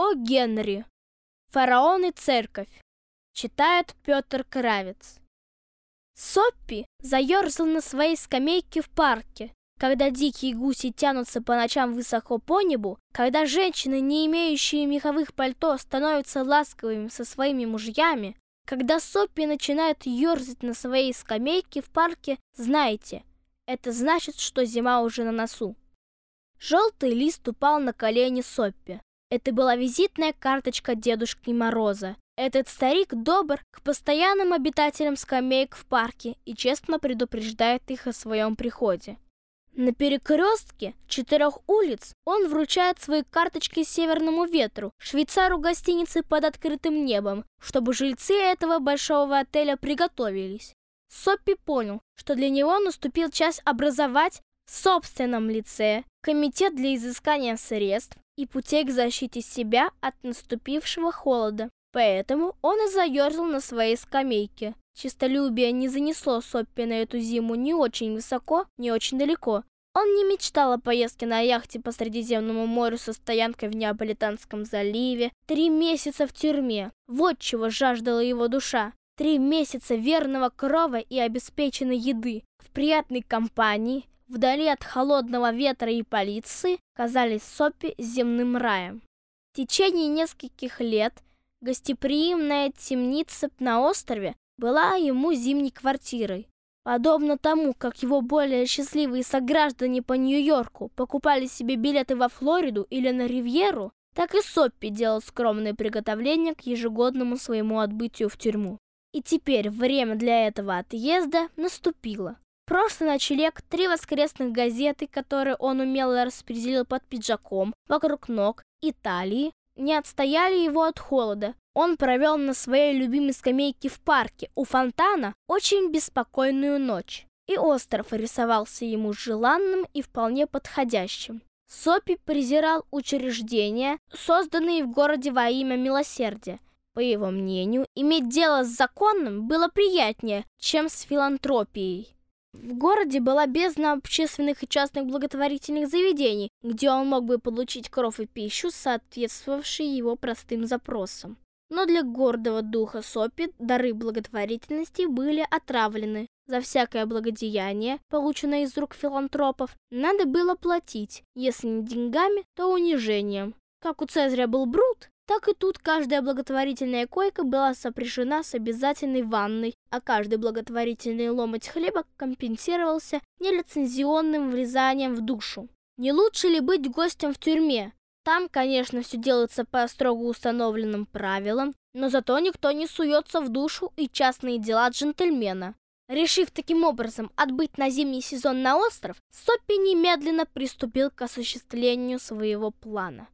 О Генри. Фараон и церковь. Читает Петр Кравец. Соппи заерзал на своей скамейке в парке. Когда дикие гуси тянутся по ночам высоко по небу, когда женщины, не имеющие меховых пальто, становятся ласковыми со своими мужьями, когда Соппи начинает ерзать на своей скамейке в парке, знайте, это значит, что зима уже на носу. Желтый лист упал на колени Соппи. Это была визитная карточка Дедушки Мороза. Этот старик добр к постоянным обитателям скамеек в парке и честно предупреждает их о своем приходе. На перекрестке четырех улиц он вручает свои карточки северному ветру, швейцару гостиницы под открытым небом, чтобы жильцы этого большого отеля приготовились. Соппи понял, что для него наступил час образовать в собственном лице комитет для изыскания средств и путей к защите себя от наступившего холода. Поэтому он и заерзал на своей скамейке. Чистолюбие не занесло Соппи на эту зиму ни очень высоко, ни очень далеко. Он не мечтал о поездке на яхте по Средиземному морю со стоянкой в Неаполитанском заливе. Три месяца в тюрьме. Вот чего жаждала его душа. Три месяца верного крова и обеспеченной еды. В приятной компании, вдали от холодного ветра и полиции, казались Соппи земным раем. В течение нескольких лет гостеприимная темница на острове была ему зимней квартирой. Подобно тому, как его более счастливые сограждане по Нью-Йорку покупали себе билеты во Флориду или на Ривьеру, так и Соппи делал скромные приготовления к ежегодному своему отбытию в тюрьму. И теперь время для этого отъезда наступило. Прошлый ночлег, три воскресных газеты, которые он умело распределил под пиджаком, вокруг ног и талии, не отстояли его от холода. Он провел на своей любимой скамейке в парке у фонтана очень беспокойную ночь. И остров рисовался ему желанным и вполне подходящим. Сопи презирал учреждения, созданные в городе во имя милосердия. По его мнению, иметь дело с законным было приятнее, чем с филантропией. В городе была бездна общественных и частных благотворительных заведений, где он мог бы получить кров и пищу, соответствовавшие его простым запросам. Но для гордого духа Сопи дары благотворительности были отравлены. За всякое благодеяние, полученное из рук филантропов, надо было платить, если не деньгами, то унижением. Как у Цезаря был Брут, так и тут каждая благотворительная койка была сопряжена с обязательной ванной, а каждый благотворительный ломоть хлеба компенсировался нелицензионным влезанием в душу. Не лучше ли быть гостем в тюрьме? Там, конечно, все делается по строго установленным правилам, но зато никто не суется в душу и частные дела джентльмена. Решив таким образом отбыть на зимний сезон на остров, Соппи немедленно приступил к осуществлению своего плана.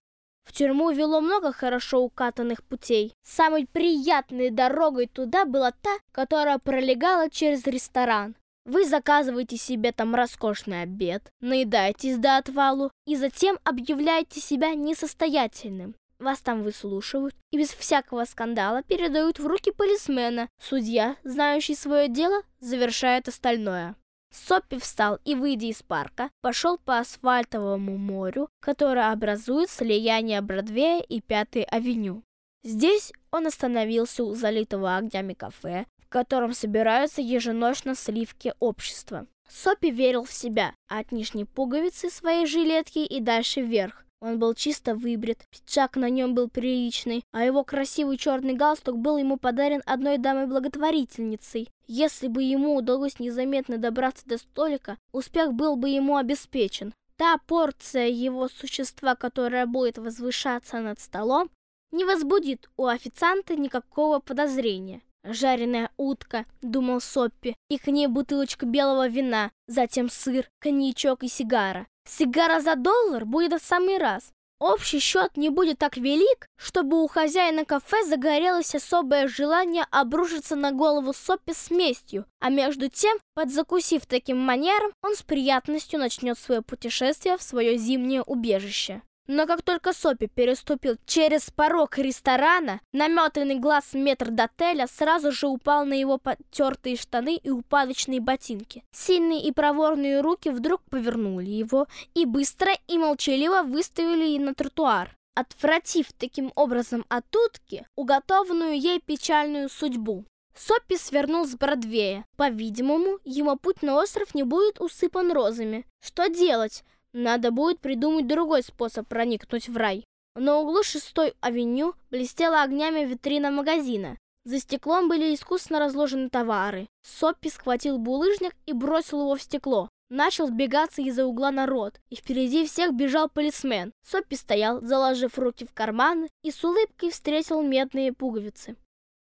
В тюрьму вело много хорошо укатанных путей. Самой приятной дорогой туда была та, которая пролегала через ресторан. Вы заказываете себе там роскошный обед, наедаетесь до отвалу и затем объявляете себя несостоятельным. Вас там выслушивают и без всякого скандала передают в руки полисмена. Судья, знающий свое дело, завершает остальное. Соппи встал и, выйдя из парка, пошел по асфальтовому морю, которое образует слияние Бродвея и Пятой авеню. Здесь он остановился у залитого огнями кафе, в котором собираются еженочно сливки общества. Соппи верил в себя, от нижней пуговицы своей жилетки и дальше вверх. Он был чисто выбрит, пиджак на нем был приличный, а его красивый черный галстук был ему подарен одной дамой-благотворительницей. Если бы ему удалось незаметно добраться до столика, успех был бы ему обеспечен. Та порция его существа, которая будет возвышаться над столом, не возбудит у официанта никакого подозрения. Жареная утка, думал Соппи, и к ней бутылочка белого вина, затем сыр, коньячок и сигара. Сигара за доллар будет в самый раз. Общий счет не будет так велик, чтобы у хозяина кафе загорелось особое желание обрушиться на голову Соппи с местью, а между тем, подзакусив таким манером, он с приятностью начнет свое путешествие в свое зимнее убежище. Но как только Сопи переступил через порог ресторана, наметанный глаз метрдотеля сразу же упал на его потертые штаны и упадочные ботинки. Сильные и проворные руки вдруг повернули его и быстро и молчаливо выставили на тротуар. отвратив таким образом от утки уготованную ей печальную судьбу. Соппи свернул с Бродвея. По-видимому, его путь на остров не будет усыпан розами. Что делать? Надо будет придумать другой способ проникнуть в рай. На углу шестой авеню блестела огнями витрина магазина. За стеклом были искусно разложены товары. Соппи схватил булыжник и бросил его в стекло. Начал сбегаться из-за угла народ, и впереди всех бежал полисмен. Соппи стоял, заложив руки в карманы, и с улыбкой встретил медные пуговицы.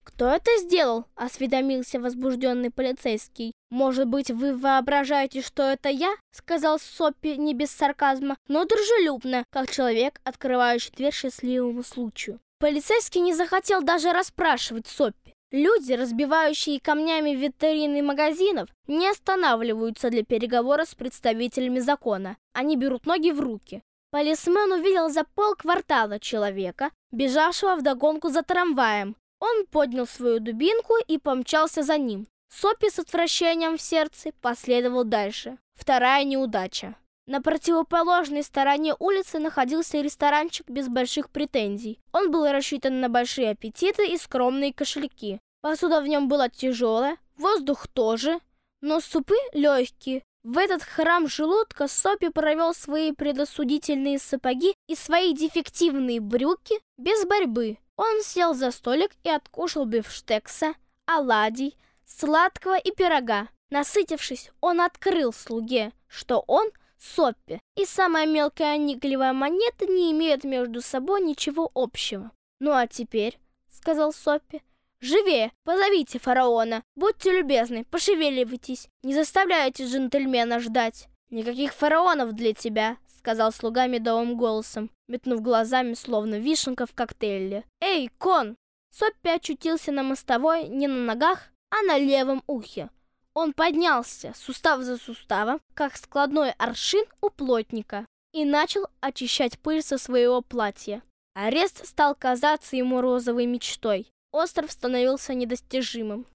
«Кто это сделал?» — осведомился возбужденный полицейский. «Может быть, вы воображаете, что это я?» — сказал Соппи не без сарказма, но дружелюбно, как человек, открывающий дверь счастливому случаю. Полицейский не захотел даже расспрашивать Соппи. Люди, разбивающие камнями витрины магазинов, не останавливаются для переговора с представителями закона. Они берут ноги в руки. Полисмен увидел за полквартала человека, бежавшего вдогонку за трамваем. Он поднял свою дубинку и помчался за ним. Сопи с отвращением в сердце последовал дальше. Вторая неудача. На противоположной стороне улицы находился ресторанчик без больших претензий. Он был рассчитан на большие аппетиты и скромные кошельки. Посуда в нем была тяжелая, воздух тоже, но супы легкие. В этот храм желудка Сопи провел свои предосудительные сапоги и свои дефективные брюки без борьбы. Он сел за столик и откушал бифштекса, оладий, сладкого и пирога. Насытившись, он открыл слуге, что он Соппи, и самая мелкая никелевая монета не имеют между собой ничего общего. «Ну а теперь», — сказал Соппи, — «живее, позовите фараона, будьте любезны, пошевеливайтесь, не заставляйте джентльмена ждать». «Никаких фараонов для тебя», — сказал слуга медовым голосом, метнув глазами, словно вишенка в коктейле. «Эй, кон!» Соппи очутился на мостовой не на ногах, а на левом ухе. Он поднялся, сустав за суставом, как складной аршин у плотника, и начал очищать пыль со своего платья. Арест стал казаться ему розовой мечтой. Остров становился недостижимым.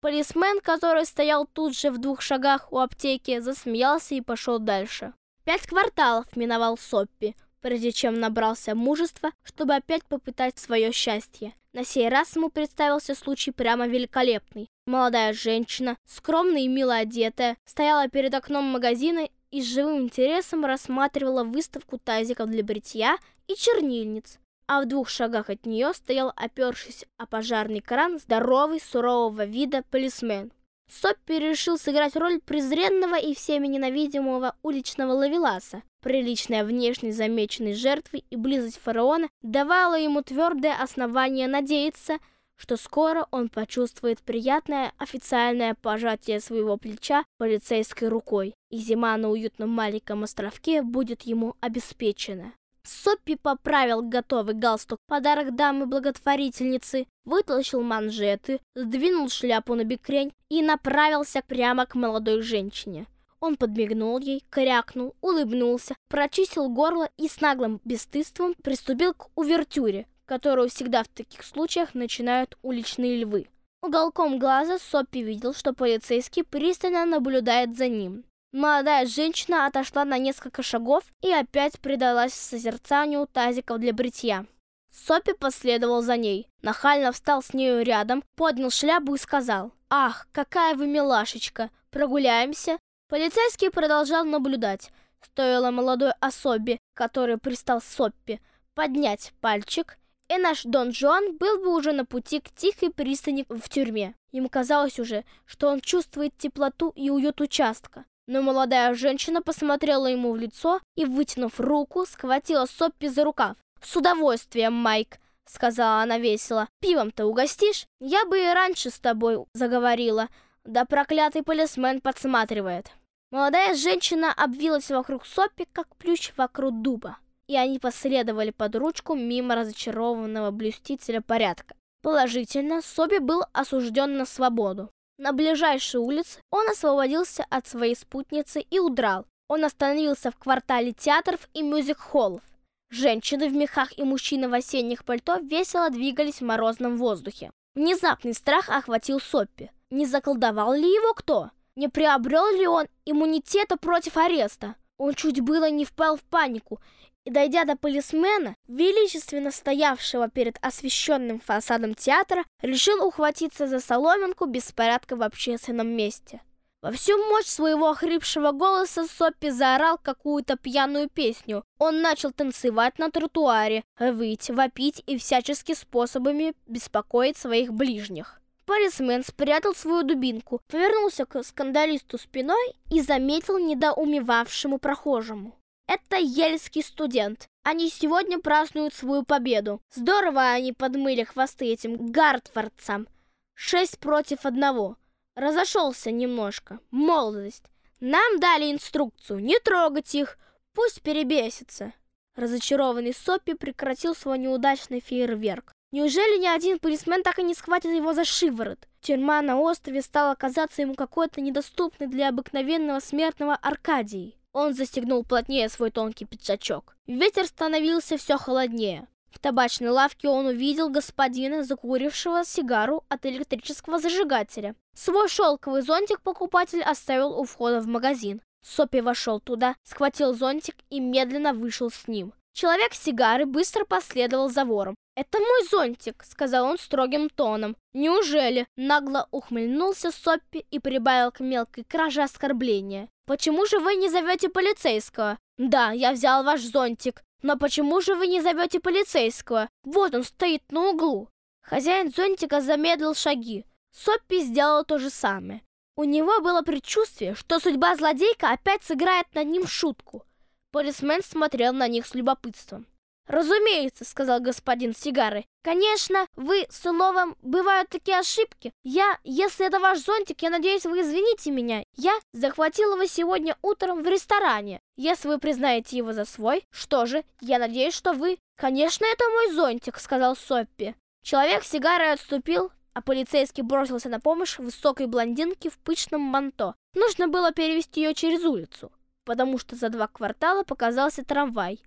Полисмен, который стоял тут же в двух шагах у аптеки, засмеялся и пошел дальше. Пять кварталов миновал Соппи, прежде чем набрался мужества, чтобы опять попытать свое счастье. На сей раз ему представился случай прямо великолепный. Молодая женщина, скромная и мило одетая, стояла перед окном магазина и с живым интересом рассматривала выставку тазиков для бритья и чернильниц а в двух шагах от нее стоял, опершись о пожарный кран, здоровый, сурового вида полисмен. Соппи решил сыграть роль презренного и всеми ненавидимого уличного лавеласа. Приличная внешность замеченной жертвы и близость фараона давала ему твердое основание надеяться, что скоро он почувствует приятное официальное пожатие своего плеча полицейской рукой, и зима на уютном маленьком островке будет ему обеспечена. Соппи поправил готовый галстук, подарок дамы-благотворительницы, вытащил манжеты, сдвинул шляпу на бекрень и направился прямо к молодой женщине. Он подмигнул ей, крякнул, улыбнулся, прочистил горло и с наглым бесстыдством приступил к увертюре, которую всегда в таких случаях начинают уличные львы. Уголком глаза Соппи видел, что полицейский пристально наблюдает за ним. Молодая женщина отошла на несколько шагов и опять предалась созерцанию тазиков для бритья. Сопи последовал за ней, нахально встал с нею рядом, поднял шляпу и сказал, «Ах, какая вы милашечка, прогуляемся?» Полицейский продолжал наблюдать. Стоило молодой особе, который пристал Соппи, поднять пальчик, и наш Дон Жуан был бы уже на пути к тихой пристани в тюрьме. Ему казалось уже, что он чувствует теплоту и уют участка. Но молодая женщина посмотрела ему в лицо и, вытянув руку, схватила Соппи за рукав. «С удовольствием, Майк!» — сказала она весело. «Пивом-то угостишь? Я бы и раньше с тобой заговорила. Да проклятый полисмен подсматривает». Молодая женщина обвилась вокруг Соппи, как плющ вокруг дуба. И они последовали под ручку мимо разочарованного блюстителя порядка. Положительно, Соби был осужден на свободу. На ближайшей улице он освободился от своей спутницы и удрал. Он остановился в квартале театров и мюзик-холлов. Женщины в мехах и мужчины в осенних пальто весело двигались в морозном воздухе. Внезапный страх охватил Соппи. Не заколдовал ли его кто? Не приобрел ли он иммунитета против ареста? Он чуть было не впал в панику и, дойдя до полисмена, величественно стоявшего перед освещенным фасадом театра, решил ухватиться за соломинку беспорядка в общественном месте. Во всю мощь своего охрипшего голоса Соппи заорал какую-то пьяную песню. Он начал танцевать на тротуаре, выть, вопить и всячески способами беспокоить своих ближних. Полисмен спрятал свою дубинку, повернулся к скандалисту спиной и заметил недоумевавшему прохожему. Это ельский студент. Они сегодня празднуют свою победу. Здорово они подмыли хвосты этим гартфордцам. Шесть против одного. Разошелся немножко. Молодость. Нам дали инструкцию не трогать их. Пусть перебесится. Разочарованный Соппи прекратил свой неудачный фейерверк. Неужели ни один полисмен так и не схватит его за шиворот? Тюрьма на острове стала казаться ему какой-то недоступной для обыкновенного смертного Аркадией. Он застегнул плотнее свой тонкий пиджачок. Ветер становился все холоднее. В табачной лавке он увидел господина, закурившего сигару от электрического зажигателя. Свой шелковый зонтик покупатель оставил у входа в магазин. Сопи вошел туда, схватил зонтик и медленно вышел с ним. Человек с сигары быстро последовал за вором. «Это мой зонтик», — сказал он строгим тоном. «Неужели?» — нагло ухмыльнулся Соппи и прибавил к мелкой краже оскорбления. «Почему же вы не зовете полицейского?» «Да, я взял ваш зонтик. Но почему же вы не зовете полицейского? Вот он стоит на углу». Хозяин зонтика замедлил шаги. Соппи сделал то же самое. У него было предчувствие, что судьба злодейка опять сыграет над ним шутку. Полисмен смотрел на них с любопытством. «Разумеется», — сказал господин Сигары. «Конечно, вы с уловом бывают такие ошибки. Я, если это ваш зонтик, я надеюсь, вы извините меня. Я захватил его сегодня утром в ресторане. Если вы признаете его за свой, что же, я надеюсь, что вы...» «Конечно, это мой зонтик», — сказал Соппи. Человек с сигарой отступил, а полицейский бросился на помощь высокой блондинке в пышном манто. Нужно было перевести ее через улицу потому что за два квартала показался трамвай.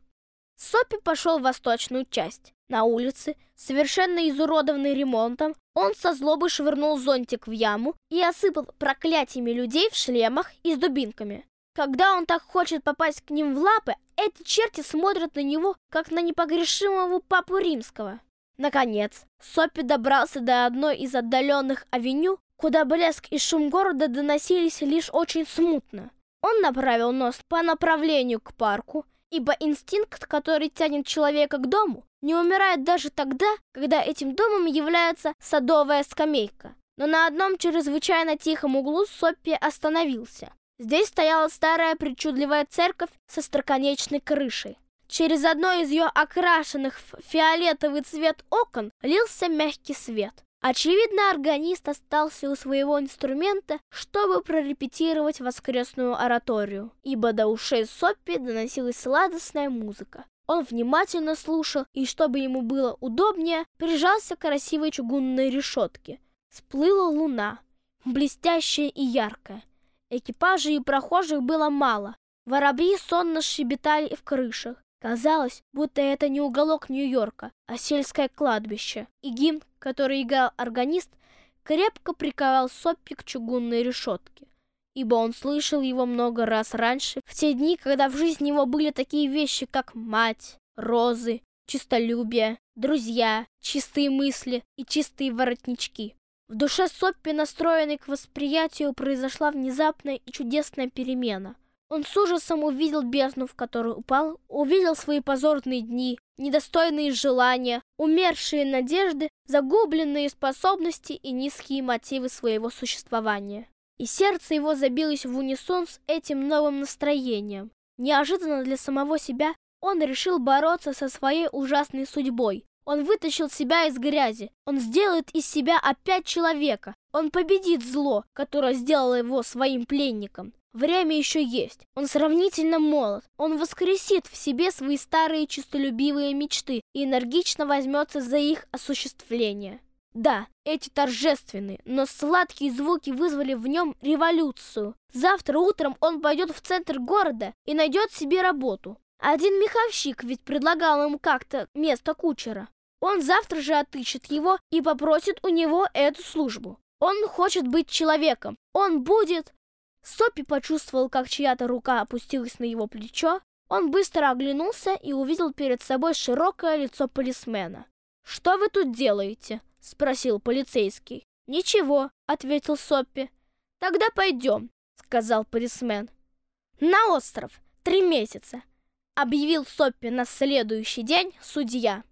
Сопи пошел в восточную часть. На улице, совершенно изуродованный ремонтом, он со злобой швырнул зонтик в яму и осыпал проклятиями людей в шлемах и с дубинками. Когда он так хочет попасть к ним в лапы, эти черти смотрят на него, как на непогрешимого папу римского. Наконец, Сопи добрался до одной из отдаленных авеню, куда блеск и шум города доносились лишь очень смутно. Он направил нос по направлению к парку, ибо инстинкт, который тянет человека к дому, не умирает даже тогда, когда этим домом является садовая скамейка. Но на одном чрезвычайно тихом углу Соппи остановился. Здесь стояла старая причудливая церковь со строконечной крышей. Через одно из ее окрашенных в фиолетовый цвет окон лился мягкий свет. Очевидно, органист остался у своего инструмента, чтобы прорепетировать воскресную ораторию, ибо до ушей Соппи доносилась сладостная музыка. Он внимательно слушал, и чтобы ему было удобнее, прижался к красивой чугунной решетке. Сплыла луна, блестящая и яркая. Экипажей и прохожих было мало. Воробьи сонно щебетали в крышах. Казалось, будто это не уголок Нью-Йорка, а сельское кладбище. И гимн, который играл органист, крепко приковал Соппи к чугунной решетке, ибо он слышал его много раз раньше, в те дни, когда в жизни его были такие вещи, как мать, розы, чистолюбие, друзья, чистые мысли и чистые воротнички. В душе Соппи, настроенной к восприятию, произошла внезапная и чудесная перемена – он с ужасом увидел бездну, в которую упал, увидел свои позорные дни, недостойные желания, умершие надежды, загубленные способности и низкие мотивы своего существования. И сердце его забилось в унисон с этим новым настроением. Неожиданно для самого себя он решил бороться со своей ужасной судьбой. Он вытащил себя из грязи. Он сделает из себя опять человека. Он победит зло, которое сделало его своим пленником. Время еще есть. Он сравнительно молод. Он воскресит в себе свои старые честолюбивые мечты и энергично возьмется за их осуществление. Да, эти торжественные, но сладкие звуки вызвали в нем революцию. Завтра утром он пойдет в центр города и найдет себе работу. Один меховщик ведь предлагал ему как-то место кучера. Он завтра же отыщет его и попросит у него эту службу. Он хочет быть человеком. Он будет... Сопи почувствовал, как чья-то рука опустилась на его плечо. Он быстро оглянулся и увидел перед собой широкое лицо полисмена. «Что вы тут делаете?» — спросил полицейский. «Ничего», — ответил Соппи. «Тогда пойдем», — сказал полисмен. «На остров! Три месяца!» — объявил Соппи на следующий день судья.